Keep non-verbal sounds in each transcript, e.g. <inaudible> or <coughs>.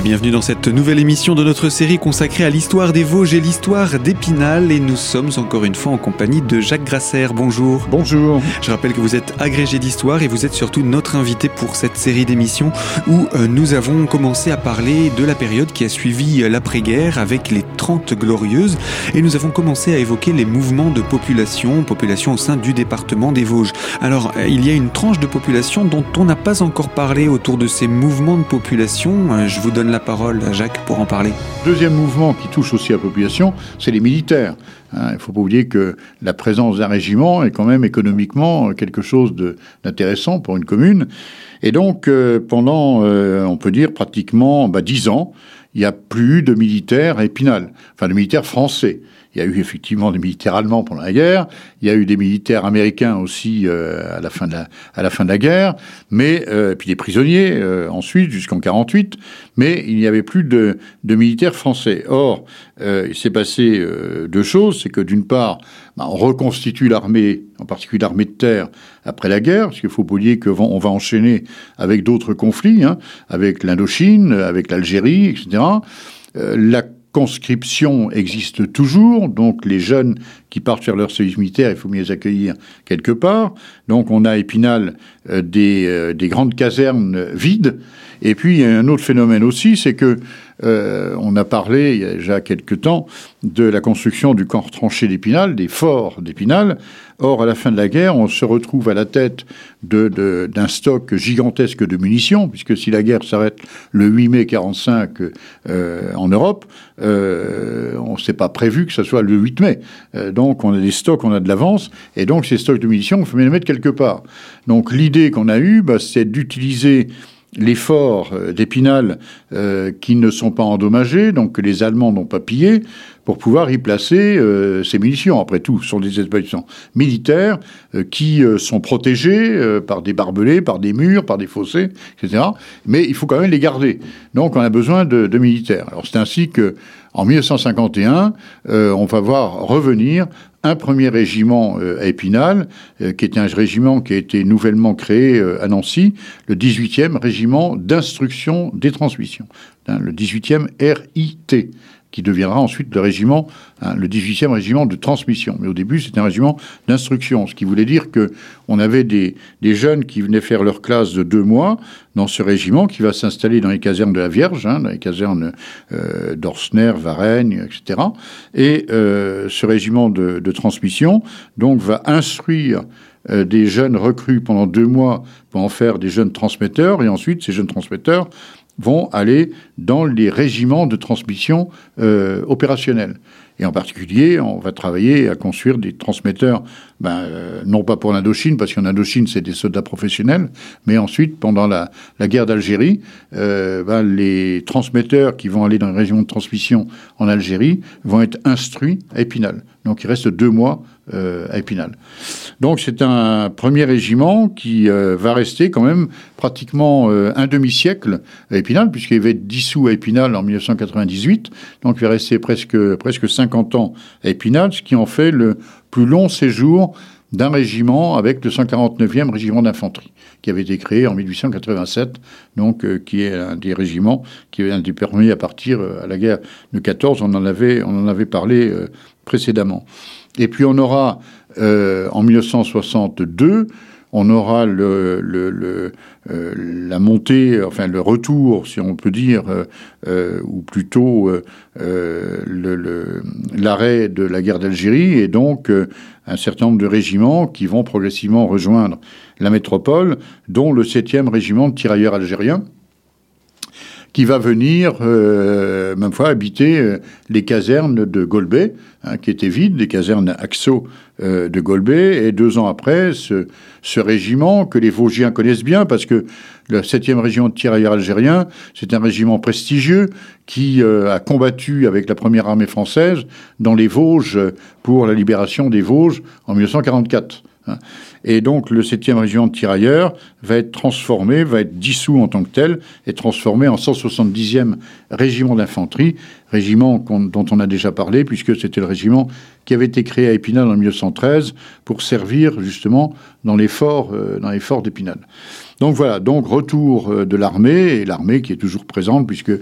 Et bienvenue dans cette nouvelle émission de notre série consacrée à l'histoire des Vosges et l'histoire d'Épinal. Et nous sommes encore une fois en compagnie de Jacques Grasser. Bonjour. Bonjour. Je rappelle que vous êtes agrégé d'histoire et vous êtes surtout notre invité pour cette série d'émissions où euh, nous avons commencé à parler de la période qui a suivi l'après-guerre avec les 30 glorieuses. Et nous avons commencé à évoquer les mouvements de population, population au sein du département des Vosges. Alors, euh, il y a une tranche de population dont on n'a pas encore parlé autour de ces mouvements de population. Euh, Je vous donne la parole à Jacques pour en parler. Deuxième mouvement qui touche aussi la population, c'est les militaires. Hein, il ne faut pas oublier que la présence d'un régiment est quand même économiquement quelque chose d'intéressant pour une commune. Et donc, euh, pendant, euh, on peut dire, pratiquement bah, dix ans, il n'y a plus de militaires à Épinal, enfin de militaires français. Il y a eu effectivement des militaires allemands pendant la guerre, il y a eu des militaires américains aussi euh, à, la fin de la, à la fin de la guerre, mais euh, puis des prisonniers euh, ensuite jusqu'en 48, mais il n'y avait plus de, de militaires français. Or, euh, il s'est passé euh, deux choses, c'est que d'une part, bah, on reconstitue l'armée, en particulier l'armée de terre, après la guerre, parce qu'il faut pas oublier qu'on va enchaîner avec d'autres conflits, hein, avec l'Indochine, avec l'Algérie, etc. Euh, la conscription existe toujours, donc les jeunes qui partent faire leur service militaire, il faut mieux les accueillir quelque part. Donc on a à Épinal euh, des, euh, des grandes casernes vides. Et puis il y a un autre phénomène aussi, c'est que euh, on a parlé il y a déjà quelques temps de la construction du camp retranché d'Épinal, des forts d'Épinal. Or, à la fin de la guerre, on se retrouve à la tête d'un stock gigantesque de munitions, puisque si la guerre s'arrête le 8 mai 45 euh, en Europe, euh, on s'est pas prévu que ce soit le 8 mai. Donc, on a des stocks, on a de l'avance, et donc ces stocks de munitions, il faut les mettre quelque part. Donc, l'idée qu'on a eue, bah, c'est d'utiliser les forts euh, d'Épinal euh, qui ne sont pas endommagés, donc que les Allemands n'ont pas pillés, pour pouvoir y placer euh, ces munitions. Après tout, ce sont des établissements militaires qui sont protégés par des barbelés, par des murs, par des fossés, etc. Mais il faut quand même les garder. Donc on a besoin de, militaires. Alors c'est ainsi que en 1951, euh, on va voir revenir un premier régiment euh, à Épinal, euh, qui était un régiment qui a été nouvellement créé euh, à Nancy, le 18e régiment d'instruction des transmissions, hein, le 18e RIT qui deviendra ensuite le régiment, hein, le 18e régiment de transmission. Mais au début, c'était un régiment d'instruction, ce qui voulait dire que on avait des, des jeunes qui venaient faire leur classe de deux mois dans ce régiment qui va s'installer dans les casernes de la Vierge, hein, dans les casernes euh, d'Orsner, Varennes, etc. Et euh, ce régiment de, de transmission, donc, va instruire euh, des jeunes recrues pendant deux mois pour en faire des jeunes transmetteurs, et ensuite, ces jeunes transmetteurs vont aller dans les régiments de transmission euh, opérationnels. Et en particulier, on va travailler à construire des transmetteurs, ben, euh, non pas pour l'Indochine, parce qu'en Indochine, c'est des soldats professionnels, mais ensuite, pendant la, guerre d'Algérie, euh, ben, les transmetteurs qui vont aller dans les régiments de transmission en Algérie vont être instruits à Épinal. Donc il reste deux mois euh, à Épinal. Donc c'est un premier régiment qui euh, va rester quand même pratiquement euh, un demi-siècle à Épinal, puisqu'il va être dissous à Épinal en 1998. Donc il va rester presque, presque 50 ans à Épinal, ce qui en fait le plus long séjour d'un régiment avec le 149e régiment d'infanterie, qui avait été créé en 1887, donc euh, qui est un des régiments qui est un des premiers à partir euh, à la guerre de 14. On en avait, on en avait parlé euh, précédemment. Et puis on aura euh, en 1962, on aura le, euh, la montée, enfin le retour, si on peut dire, euh, ou plutôt l'arrêt de la guerre d'Algérie, et donc un certain nombre de régiments qui vont progressivement rejoindre la métropole, dont le 7e régiment de tirailleurs algériens, qui va venir, euh, même fois, habiter euh, les casernes de Golbet, hein, qui étaient vides, les casernes Axo euh, de Golbet. Et deux ans après, ce, ce régiment que les Vosgiens connaissent bien, parce que le 7e régiment de tirailleurs algériens, c'est un régiment prestigieux qui euh, a combattu avec la première armée française dans les Vosges pour la libération des Vosges en 1944. Hein. Et donc le 7e régiment de tirailleurs va être transformé, va être dissous en tant que tel, et transformé en 170e régiment d'infanterie, régiment dont on a déjà parlé, puisque c'était le régiment qui avait été créé à Épinal en 1913 pour servir justement dans les forts, forts d'Épinal. Donc voilà, donc retour de l'armée, et l'armée qui est toujours présente, puisque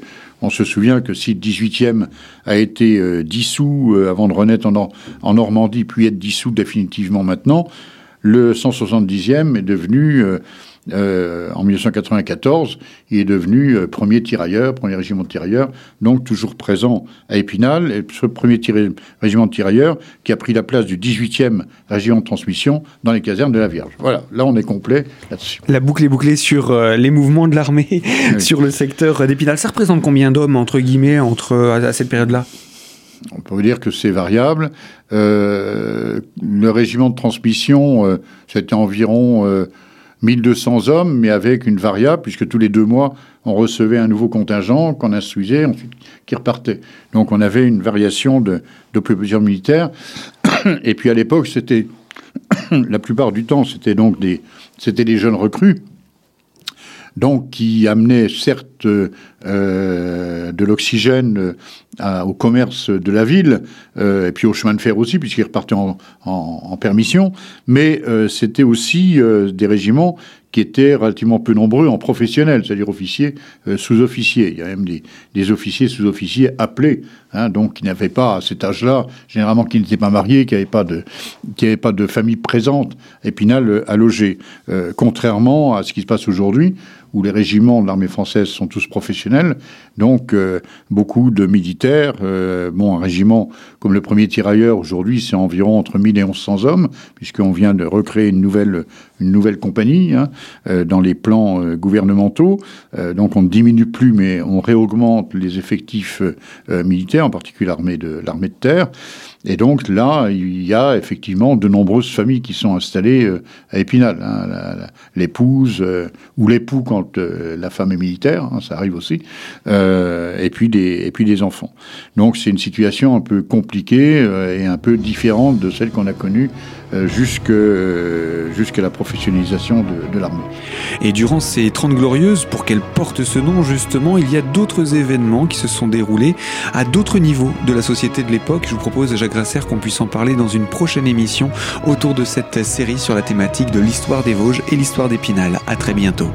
on se souvient que si le 18e a été dissous avant de renaître en, en, Normandie, puis être dissous définitivement maintenant, le 170e est devenu euh, en 1994, il est devenu euh, premier tirailleur, premier régiment de tirailleurs, donc toujours présent à Épinal, et ce premier régiment de tirailleurs qui a pris la place du 18e régiment de transmission dans les casernes de la Vierge. Voilà, là on est complet là-dessus. La boucle est bouclée sur euh, les mouvements de l'armée <laughs> sur le secteur d'Épinal. Ça représente combien d'hommes, entre guillemets, entre, à cette période-là? On peut dire que c'est variable. le régiment de transmission, c'était environ 1200 hommes, mais avec une variable, puisque tous les deux mois, on recevait un nouveau contingent qu'on instruisait, qui repartait. Donc on avait une variation de, de plusieurs militaires. Et puis à l'époque, c'était <coughs> la plupart du temps, c'était donc des, c'était des jeunes recrues donc qui amenait certes euh, de l'oxygène euh, au commerce de la ville, euh, et puis au chemin de fer aussi, puisqu'ils repartaient en, permission, mais c'était aussi des régiments qui étaient relativement peu nombreux en professionnels, c'est-à-dire officiers, sous-officiers. Il y a même des, officiers, sous-officiers appelés, hein, donc qui n'avaient pas à cet âge-là, généralement qui n'étaient pas mariés, qui n'avaient pas de, qui pas de famille présente, Épinal à loger. contrairement à ce qui se passe aujourd'hui, où les régiments de l'armée française sont tous professionnels, donc euh, beaucoup de militaires. Euh, bon, un régiment comme le premier tirailleur aujourd'hui, c'est environ entre 1000 et 1100 hommes, puisqu'on vient de recréer une nouvelle, une nouvelle compagnie hein, euh, dans les plans gouvernementaux. donc on ne diminue plus, mais on réaugmente les effectifs militaires, en particulier l'armée de de terre. Et donc là, il y a effectivement de nombreuses familles qui sont installées à Épinal. Hein, L'épouse ou l'époux quand euh, la femme est militaire, hein, ça arrive aussi, et, puis des, et puis des enfants. Donc c'est une situation un peu compliquée et un peu différente de celle qu'on a connue jusqu'à la professionnalisation de, l'armée. Et durant ces 30 glorieuses, pour qu'elles portent ce nom justement, il y a d'autres événements qui se sont déroulés à d'autres niveaux de la société de l'époque. Je vous propose, Jacques Grasser, qu'on puisse en parler dans une prochaine émission autour de cette série sur la thématique de l'histoire des Vosges et l'histoire d'Épinal. À très bientôt.